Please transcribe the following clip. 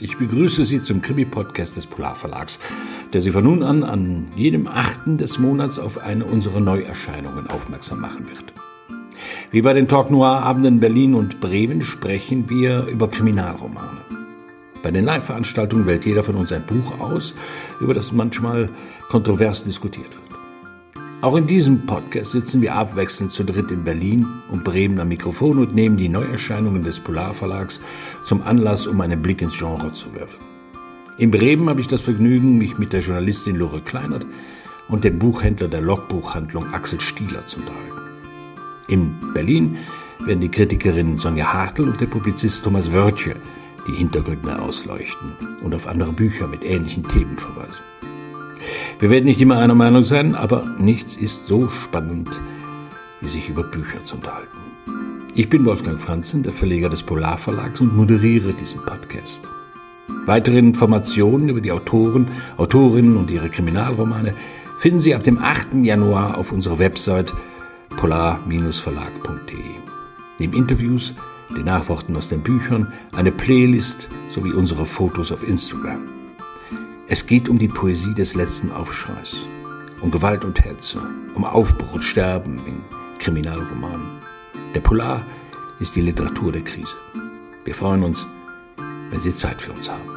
Ich begrüße Sie zum Krimi-Podcast des Polar Verlags, der Sie von nun an an jedem achten des Monats auf eine unserer Neuerscheinungen aufmerksam machen wird. Wie bei den Talk Noir Abenden Berlin und Bremen sprechen wir über Kriminalromane. Bei den Live-Veranstaltungen wählt jeder von uns ein Buch aus, über das manchmal kontrovers diskutiert wird. Auch in diesem Podcast sitzen wir abwechselnd zu dritt in Berlin und Bremen am Mikrofon und nehmen die Neuerscheinungen des Polarverlags zum Anlass, um einen Blick ins Genre zu werfen. In Bremen habe ich das Vergnügen, mich mit der Journalistin Lore Kleinert und dem Buchhändler der Logbuchhandlung Axel Stieler zu unterhalten. In Berlin werden die Kritikerin Sonja Hartl und der Publizist Thomas Wörtje die Hintergründe ausleuchten und auf andere Bücher mit ähnlichen Themen verweisen. Wir werden nicht immer einer Meinung sein, aber nichts ist so spannend, wie sich über Bücher zu unterhalten. Ich bin Wolfgang Franzen, der Verleger des Polarverlags und moderiere diesen Podcast. Weitere Informationen über die Autoren, Autorinnen und ihre Kriminalromane finden Sie ab dem 8. Januar auf unserer Website polar-verlag.de. Neben Interviews, den Nachworten aus den Büchern, eine Playlist sowie unsere Fotos auf Instagram. Es geht um die Poesie des letzten Aufschreis, um Gewalt und Hetze, um Aufbruch und Sterben in Kriminalromanen. Der Polar ist die Literatur der Krise. Wir freuen uns, wenn Sie Zeit für uns haben.